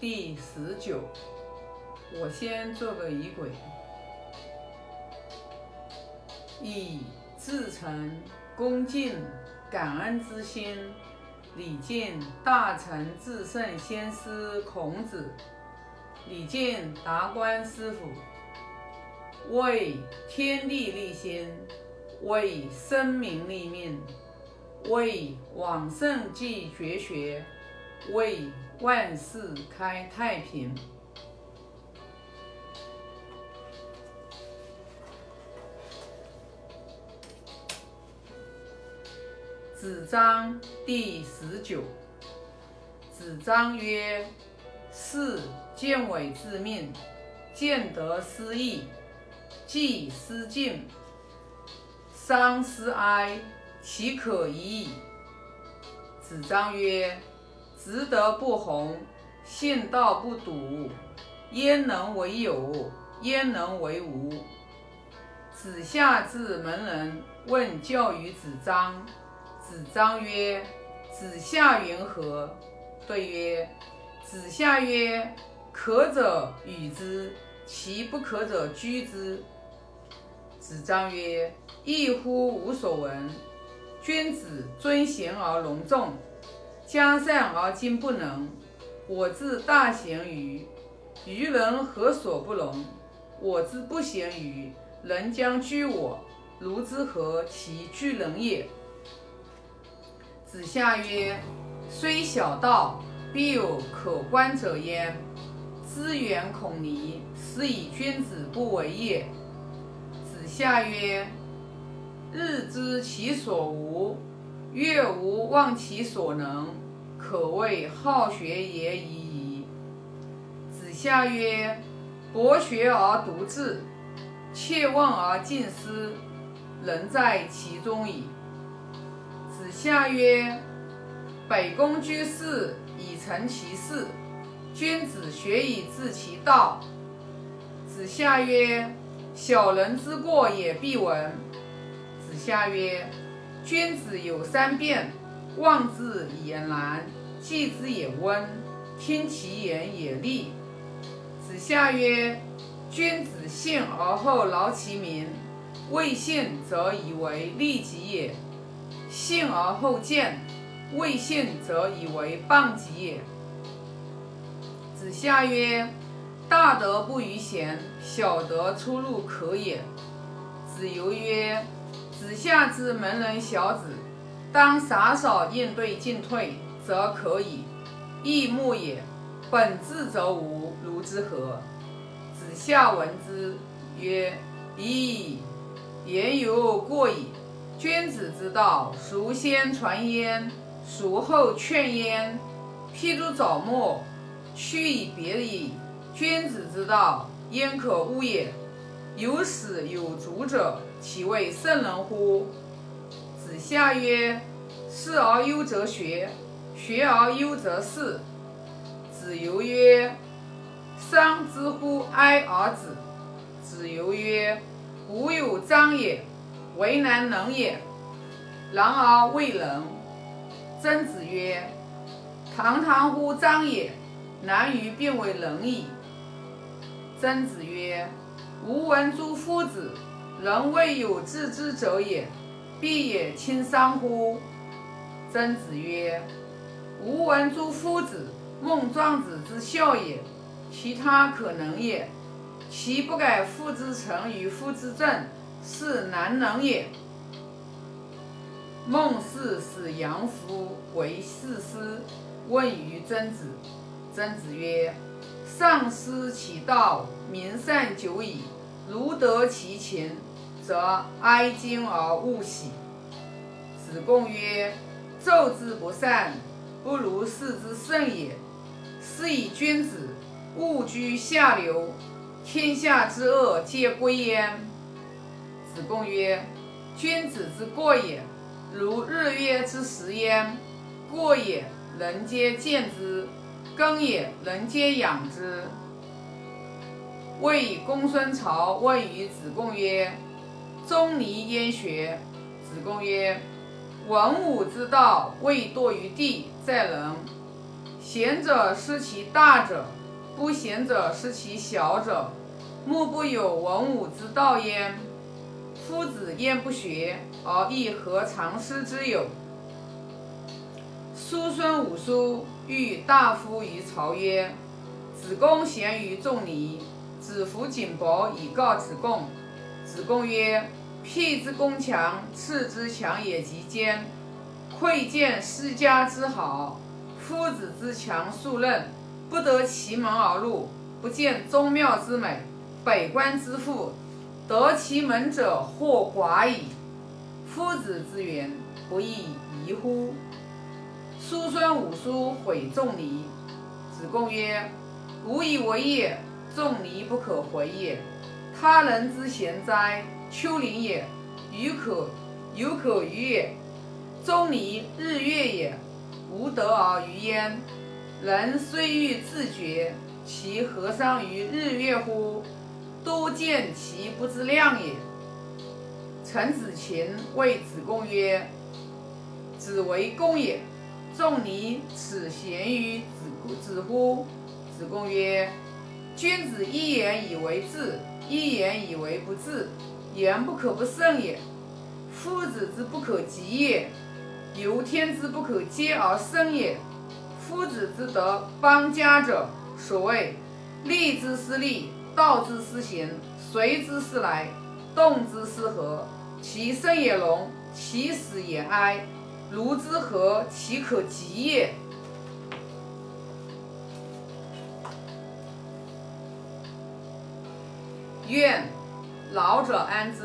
第十九。我先做个仪轨，以至诚恭敬感恩之心，礼敬大成至圣先师孔子，礼敬达观师傅，为天地立心，为生民立命，为往圣继绝学，为万世开太平。子章第十九。子章曰：“士见伪自命，见得失义，既失敬，伤思哀，其可已矣。”子张曰：“直德不弘，信道不笃，焉能为有？焉能为无？”子夏至门人问教于子张。子张曰：“子夏云何？”对曰：“子夏曰：可者与之，其不可者居之。”子张曰：“异乎！无所闻。君子尊贤而隆重，将善而今不能。我自大贤于，于人何所不容？我之不贤于，人将居我，如之何其居人也？”子夏曰：“虽小道，必有可观者焉。资远恐离，是以君子不为也。”子夏曰：“日知其所无，越无忘其所能，可谓好学也已矣。”子夏曰：“博学而独志，切问而近思，人在其中矣。”子夏曰：“北宫居士以成其事，君子学以致其道。”子夏曰：“小人之过也必闻。”子夏曰：“君子有三变：望之也难，记之也温，听其言也利。”子夏曰：“君子信而后劳其民，未信则以为利己也。”信而后见，未信则以为谤己也。子夏曰：“大德不于贤，小德出入可也。”子游曰：“子夏之门人小子，当洒扫应对进退，则可以。亦木也，本质则无，如之何？”子夏闻之曰：“咦，言犹过矣。”君子之道，孰先传焉？孰后劝焉？譬诸早末，去以别矣。君子之道，焉可恶也？有始有足者，其为圣人乎？子夏曰：“事而优则学，学而优则仕。”子游曰：“伤之乎哀而止。”子游曰：“古有章也。”为难能也，然而未能。曾子曰：“堂堂乎章也，难于变为仁矣。”曾子曰：“吾闻诸夫子，人未有自知者也，必也亲商乎？”曾子曰：“吾闻诸夫子，孟庄子之孝也，其他可能也。其不改父之臣与夫之政。”是难能也。孟氏使杨夫为士师，问于曾子。曾子曰：“上师其道，民善久矣。如得其情，则哀矜而勿喜。”子贡曰：“奏之不善，不如事之甚也。是以君子勿居下流，天下之恶皆归焉。”子贡曰：“君子之过也，如日月之食焉。过也，人皆见之；耕也，人皆养之。”谓公孙朝问于子贡曰：“仲尼焉学？”子贡曰：“文武之道，未堕于地，在人。贤者失其大者，不贤者失其小者。莫不有文武之道焉。夫子焉不学，而亦何尝师之有？叔孙武叔欲大夫于朝曰：“子贡贤于仲尼。”子服景伯以告子贡。子贡曰：“辟之宫墙，次之墙也极坚。窥见师家之好，夫子之强数任，不得其门而入，不见宗庙之美。北关之富，得其门者或寡矣。夫子之言，不亦宜乎？”叔孙武叔毁仲尼。子贡曰：“吾以为也。”仲尼不可回也。他人之贤哉？丘陵也，鱼可犹可逾也。仲尼日月也，无德而逾焉。人虽欲自绝，其何伤于日月乎？多见其不自量也。陈子禽谓子贡曰：“子为公也，仲尼此贤于子子乎？”子贡曰。君子一言以为治，一言以为不治，言不可不慎也。夫子之不可及也，由天之不可接而生也。夫子之德邦家者，所谓利之失利，道之失行，随之失来，动之失和。其生也隆，其死也哀。如之何其可及也？愿老者安之。